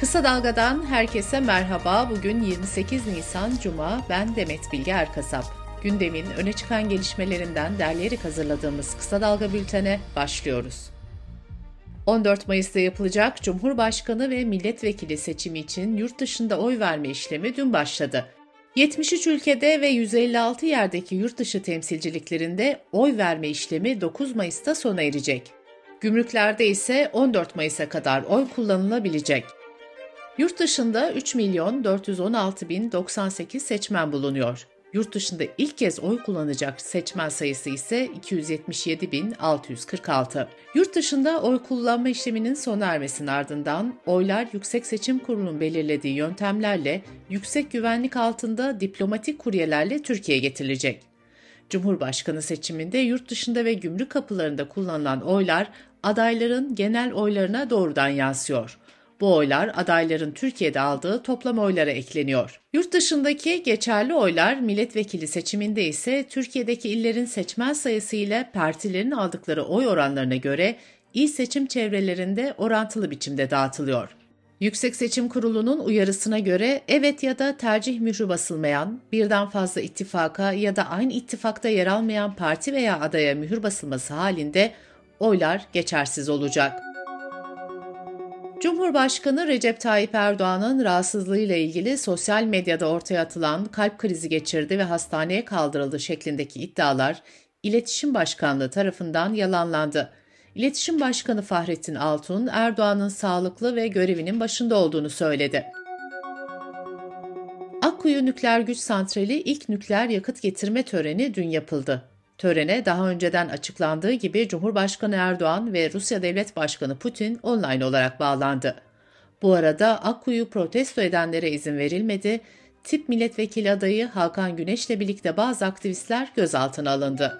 Kısa Dalga'dan herkese merhaba. Bugün 28 Nisan Cuma. Ben Demet Bilge Erkasap. Gündemin öne çıkan gelişmelerinden derleyerek hazırladığımız Kısa Dalga bültene başlıyoruz. 14 Mayıs'ta yapılacak Cumhurbaşkanı ve milletvekili seçimi için yurt dışında oy verme işlemi dün başladı. 73 ülkede ve 156 yerdeki yurt dışı temsilciliklerinde oy verme işlemi 9 Mayıs'ta sona erecek. Gümrüklerde ise 14 Mayıs'a kadar oy kullanılabilecek. Yurt dışında 3 milyon 416 bin 98 seçmen bulunuyor. Yurt dışında ilk kez oy kullanacak seçmen sayısı ise 277.646. Yurt dışında oy kullanma işleminin sona ermesinin ardından oylar Yüksek Seçim Kurulu'nun belirlediği yöntemlerle yüksek güvenlik altında diplomatik kuryelerle Türkiye'ye getirilecek. Cumhurbaşkanı seçiminde yurt dışında ve gümrük kapılarında kullanılan oylar adayların genel oylarına doğrudan yansıyor. Bu oylar adayların Türkiye'de aldığı toplam oylara ekleniyor. Yurt dışındaki geçerli oylar milletvekili seçiminde ise Türkiye'deki illerin seçmen sayısı ile partilerin aldıkları oy oranlarına göre il seçim çevrelerinde orantılı biçimde dağıtılıyor. Yüksek Seçim Kurulu'nun uyarısına göre evet ya da tercih mührü basılmayan, birden fazla ittifaka ya da aynı ittifakta yer almayan parti veya adaya mühür basılması halinde oylar geçersiz olacak. Cumhurbaşkanı Recep Tayyip Erdoğan'ın rahatsızlığıyla ilgili sosyal medyada ortaya atılan kalp krizi geçirdi ve hastaneye kaldırıldı şeklindeki iddialar İletişim Başkanlığı tarafından yalanlandı. İletişim Başkanı Fahrettin Altun, Erdoğan'ın sağlıklı ve görevinin başında olduğunu söyledi. Akkuyu Nükleer Güç Santrali ilk nükleer yakıt getirme töreni dün yapıldı. Törene daha önceden açıklandığı gibi Cumhurbaşkanı Erdoğan ve Rusya Devlet Başkanı Putin online olarak bağlandı. Bu arada Akkuyu protesto edenlere izin verilmedi. Tip milletvekili adayı Hakan Güneş'le birlikte bazı aktivistler gözaltına alındı.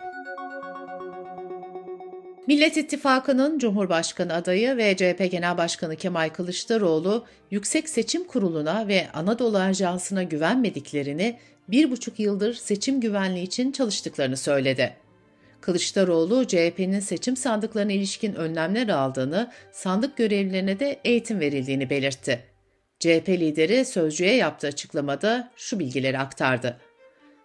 Millet İttifakı'nın Cumhurbaşkanı adayı ve CHP Genel Başkanı Kemal Kılıçdaroğlu, Yüksek Seçim Kurulu'na ve Anadolu Ajansı'na güvenmediklerini, bir buçuk yıldır seçim güvenliği için çalıştıklarını söyledi. Kılıçdaroğlu, CHP'nin seçim sandıklarına ilişkin önlemler aldığını, sandık görevlilerine de eğitim verildiğini belirtti. CHP lideri sözcüye yaptığı açıklamada şu bilgileri aktardı.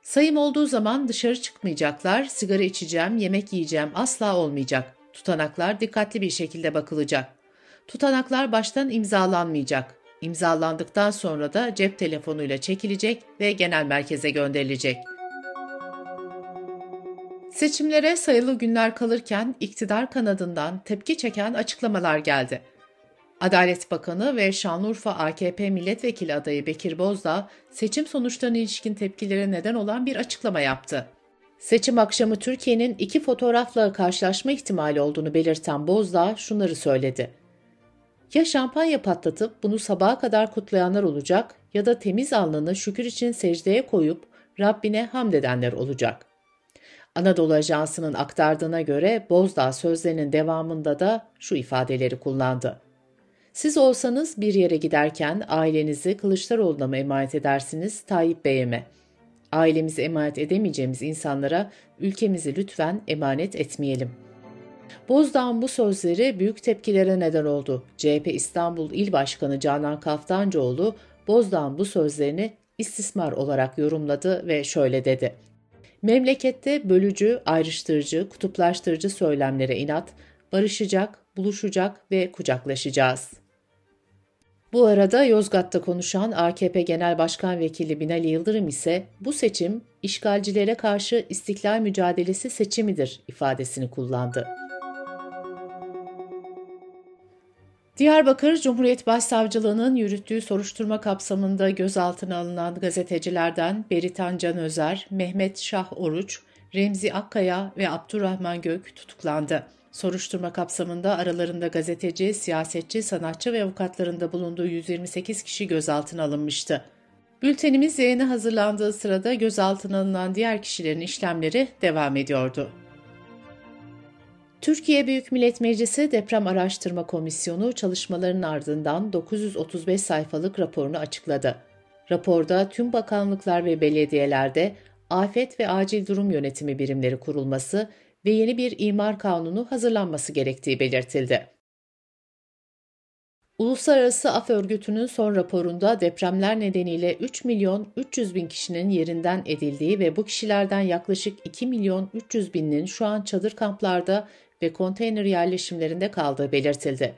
Sayım olduğu zaman dışarı çıkmayacaklar, sigara içeceğim, yemek yiyeceğim asla olmayacak. Tutanaklar dikkatli bir şekilde bakılacak. Tutanaklar baştan imzalanmayacak. İmzalandıktan sonra da cep telefonuyla çekilecek ve genel merkeze gönderilecek. Seçimlere sayılı günler kalırken iktidar kanadından tepki çeken açıklamalar geldi. Adalet Bakanı ve Şanlıurfa AKP milletvekili adayı Bekir Bozdağ, seçim sonuçlarına ilişkin tepkilere neden olan bir açıklama yaptı. Seçim akşamı Türkiye'nin iki fotoğrafla karşılaşma ihtimali olduğunu belirten Bozdağ şunları söyledi. Ya şampanya patlatıp bunu sabaha kadar kutlayanlar olacak ya da temiz alnını şükür için secdeye koyup Rabbine hamd edenler olacak. Anadolu Ajansı'nın aktardığına göre Bozdağ sözlerinin devamında da şu ifadeleri kullandı. Siz olsanız bir yere giderken ailenizi Kılıçdaroğlu'na mı emanet edersiniz Tayyip Bey'e mi? Ailemizi emanet edemeyeceğimiz insanlara ülkemizi lütfen emanet etmeyelim. Bozdağ'ın bu sözleri büyük tepkilere neden oldu. CHP İstanbul İl Başkanı Canan Kaftancıoğlu, Bozdağ'ın bu sözlerini istismar olarak yorumladı ve şöyle dedi. Memlekette bölücü, ayrıştırıcı, kutuplaştırıcı söylemlere inat, barışacak, buluşacak ve kucaklaşacağız. Bu arada Yozgat'ta konuşan AKP Genel Başkan Vekili Binali Yıldırım ise bu seçim işgalcilere karşı istiklal mücadelesi seçimidir ifadesini kullandı. Diyarbakır Cumhuriyet Başsavcılığı'nın yürüttüğü soruşturma kapsamında gözaltına alınan gazetecilerden Beritan Can Özer, Mehmet Şah Oruç, Remzi Akkaya ve Abdurrahman Gök tutuklandı. Soruşturma kapsamında aralarında gazeteci, siyasetçi, sanatçı ve avukatlarında bulunduğu 128 kişi gözaltına alınmıştı. Bültenimiz yayına hazırlandığı sırada gözaltına alınan diğer kişilerin işlemleri devam ediyordu. Türkiye Büyük Millet Meclisi Deprem Araştırma Komisyonu çalışmaların ardından 935 sayfalık raporunu açıkladı. Raporda tüm bakanlıklar ve belediyelerde afet ve acil durum yönetimi birimleri kurulması ve yeni bir imar kanunu hazırlanması gerektiği belirtildi. Uluslararası Af Örgütü'nün son raporunda depremler nedeniyle 3 milyon 300 bin kişinin yerinden edildiği ve bu kişilerden yaklaşık 2 milyon 300 binin şu an çadır kamplarda ve konteyner yerleşimlerinde kaldığı belirtildi.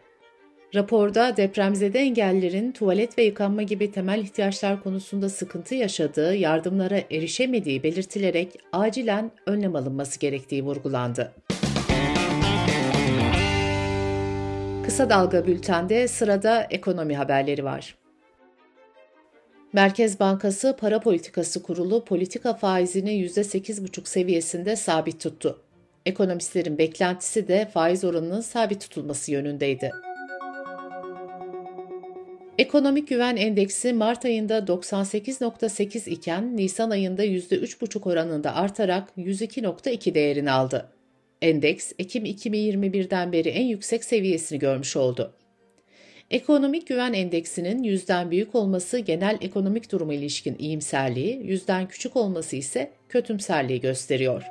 Raporda depremzede engellilerin tuvalet ve yıkanma gibi temel ihtiyaçlar konusunda sıkıntı yaşadığı, yardımlara erişemediği belirtilerek acilen önlem alınması gerektiği vurgulandı. Kısa Dalga Bülten'de sırada ekonomi haberleri var. Merkez Bankası Para Politikası Kurulu politika faizini %8,5 seviyesinde sabit tuttu. Ekonomistlerin beklentisi de faiz oranının sabit tutulması yönündeydi. Ekonomik Güven Endeksi Mart ayında 98.8 iken Nisan ayında %3,5 oranında artarak 102.2 değerini aldı. Endeks, Ekim 2021'den beri en yüksek seviyesini görmüş oldu. Ekonomik Güven Endeksinin yüzden büyük olması genel ekonomik duruma ilişkin iyimserliği, yüzden küçük olması ise kötümserliği gösteriyor.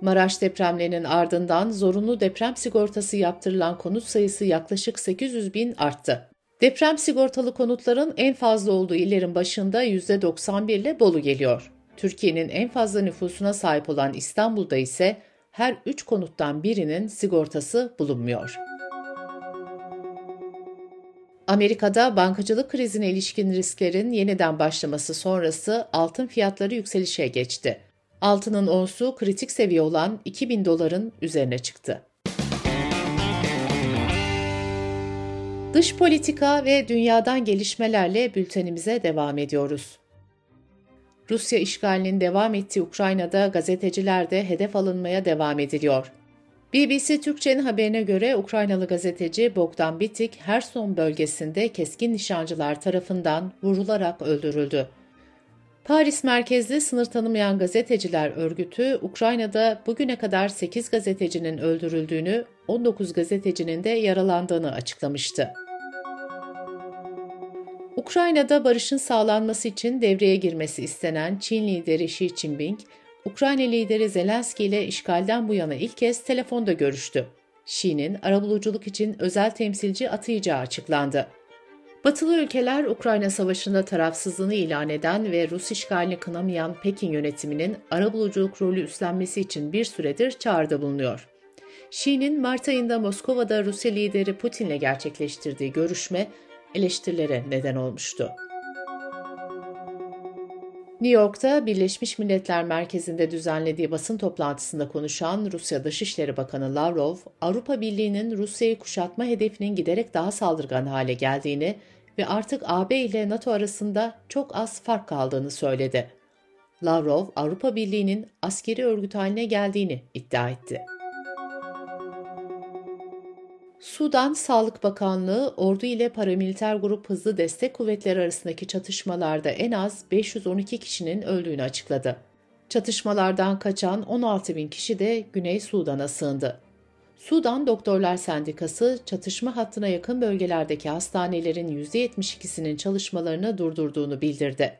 Maraş depremlerinin ardından zorunlu deprem sigortası yaptırılan konut sayısı yaklaşık 800 bin arttı. Deprem sigortalı konutların en fazla olduğu illerin başında %91 ile Bolu geliyor. Türkiye'nin en fazla nüfusuna sahip olan İstanbul'da ise her 3 konuttan birinin sigortası bulunmuyor. Amerika'da bankacılık krizine ilişkin risklerin yeniden başlaması sonrası altın fiyatları yükselişe geçti. Altının onsu kritik seviye olan 2000 doların üzerine çıktı. Dış politika ve dünyadan gelişmelerle bültenimize devam ediyoruz. Rusya işgalinin devam ettiği Ukrayna'da gazeteciler de hedef alınmaya devam ediliyor. BBC Türkçe'nin haberine göre Ukraynalı gazeteci Bogdan Bitik, Herson bölgesinde keskin nişancılar tarafından vurularak öldürüldü. Paris merkezli sınır tanımayan gazeteciler örgütü Ukrayna'da bugüne kadar 8 gazetecinin öldürüldüğünü, 19 gazetecinin de yaralandığını açıklamıştı. Ukrayna'da barışın sağlanması için devreye girmesi istenen Çin lideri Xi Jinping, Ukrayna lideri Zelenski ile işgalden bu yana ilk kez telefonda görüştü. Xi'nin arabuluculuk için özel temsilci atayacağı açıklandı. Batılı ülkeler Ukrayna Savaşı'nda tarafsızlığını ilan eden ve Rus işgalini kınamayan Pekin yönetiminin arabuluculuk rolü üstlenmesi için bir süredir çağrıda bulunuyor. Xi'nin Mart ayında Moskova'da Rusya lideri Putin'le gerçekleştirdiği görüşme eleştirilere neden olmuştu. New York'ta Birleşmiş Milletler Merkezi'nde düzenlediği basın toplantısında konuşan Rusya Dışişleri Bakanı Lavrov, Avrupa Birliği'nin Rusya'yı kuşatma hedefinin giderek daha saldırgan hale geldiğini ve artık AB ile NATO arasında çok az fark kaldığını söyledi. Lavrov, Avrupa Birliği'nin askeri örgüt haline geldiğini iddia etti. Sudan Sağlık Bakanlığı, ordu ile paramiliter grup hızlı destek kuvvetleri arasındaki çatışmalarda en az 512 kişinin öldüğünü açıkladı. Çatışmalardan kaçan 16 bin kişi de Güney Sudan'a sığındı. Sudan Doktorlar Sendikası, çatışma hattına yakın bölgelerdeki hastanelerin %72'sinin çalışmalarını durdurduğunu bildirdi.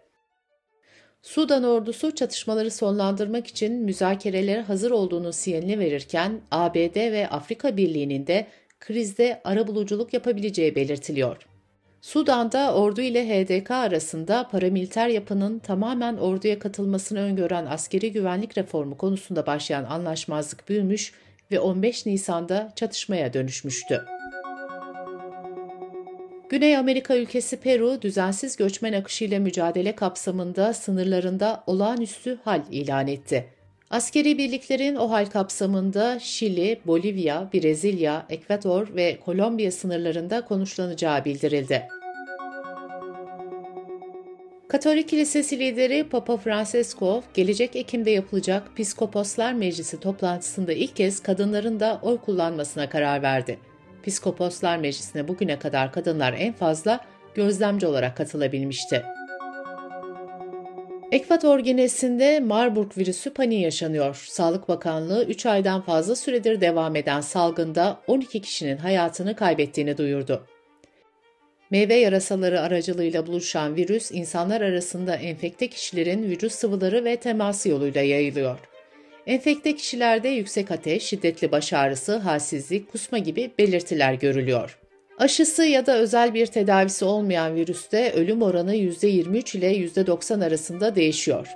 Sudan ordusu çatışmaları sonlandırmak için müzakerelere hazır olduğunu sinyalini verirken ABD ve Afrika Birliği'nin de krizde arabuluculuk yapabileceği belirtiliyor. Sudan'da ordu ile HDK arasında paramiliter yapının tamamen orduya katılmasını öngören askeri güvenlik reformu konusunda başlayan anlaşmazlık büyümüş ve 15 Nisan'da çatışmaya dönüşmüştü. Güney Amerika ülkesi Peru, düzensiz göçmen akışıyla mücadele kapsamında sınırlarında olağanüstü hal ilan etti. Askeri birliklerin o hal kapsamında Şili, Bolivya, Brezilya, Ekvador ve Kolombiya sınırlarında konuşlanacağı bildirildi. Katolik Kilisesi lideri Papa Francesco, gelecek Ekim'de yapılacak Piskoposlar Meclisi toplantısında ilk kez kadınların da oy kullanmasına karar verdi. Piskoposlar Meclisi'ne bugüne kadar kadınlar en fazla gözlemci olarak katılabilmişti. Ekvator Ginesi'nde Marburg virüsü paniği yaşanıyor. Sağlık Bakanlığı 3 aydan fazla süredir devam eden salgında 12 kişinin hayatını kaybettiğini duyurdu. Meyve yarasaları aracılığıyla buluşan virüs insanlar arasında enfekte kişilerin vücut sıvıları ve teması yoluyla yayılıyor. Enfekte kişilerde yüksek ateş, şiddetli baş ağrısı, halsizlik, kusma gibi belirtiler görülüyor. Aşısı ya da özel bir tedavisi olmayan virüste ölüm oranı %23 ile %90 arasında değişiyor.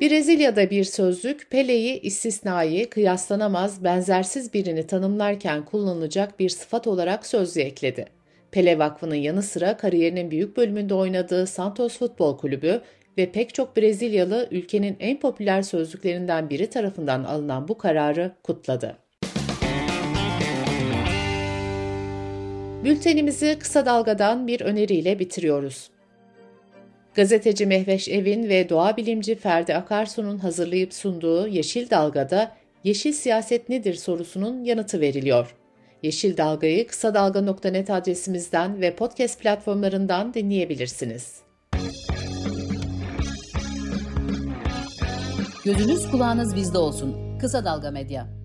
Brezilya'da bir sözlük Pele'yi istisnai, kıyaslanamaz, benzersiz birini tanımlarken kullanılacak bir sıfat olarak sözlüğe ekledi. Pele Vakfı'nın yanı sıra kariyerinin büyük bölümünde oynadığı Santos Futbol Kulübü ve pek çok Brezilyalı ülkenin en popüler sözlüklerinden biri tarafından alınan bu kararı kutladı. Bültenimizi kısa dalgadan bir öneriyle bitiriyoruz. Gazeteci Mehveş Evin ve doğa bilimci Ferdi Akarsu'nun hazırlayıp sunduğu Yeşil Dalga'da yeşil siyaset nedir sorusunun yanıtı veriliyor. Yeşil Dalga'yı kısa dalga.net adresimizden ve podcast platformlarından dinleyebilirsiniz. Gözünüz kulağınız bizde olsun. Kısa Dalga Medya.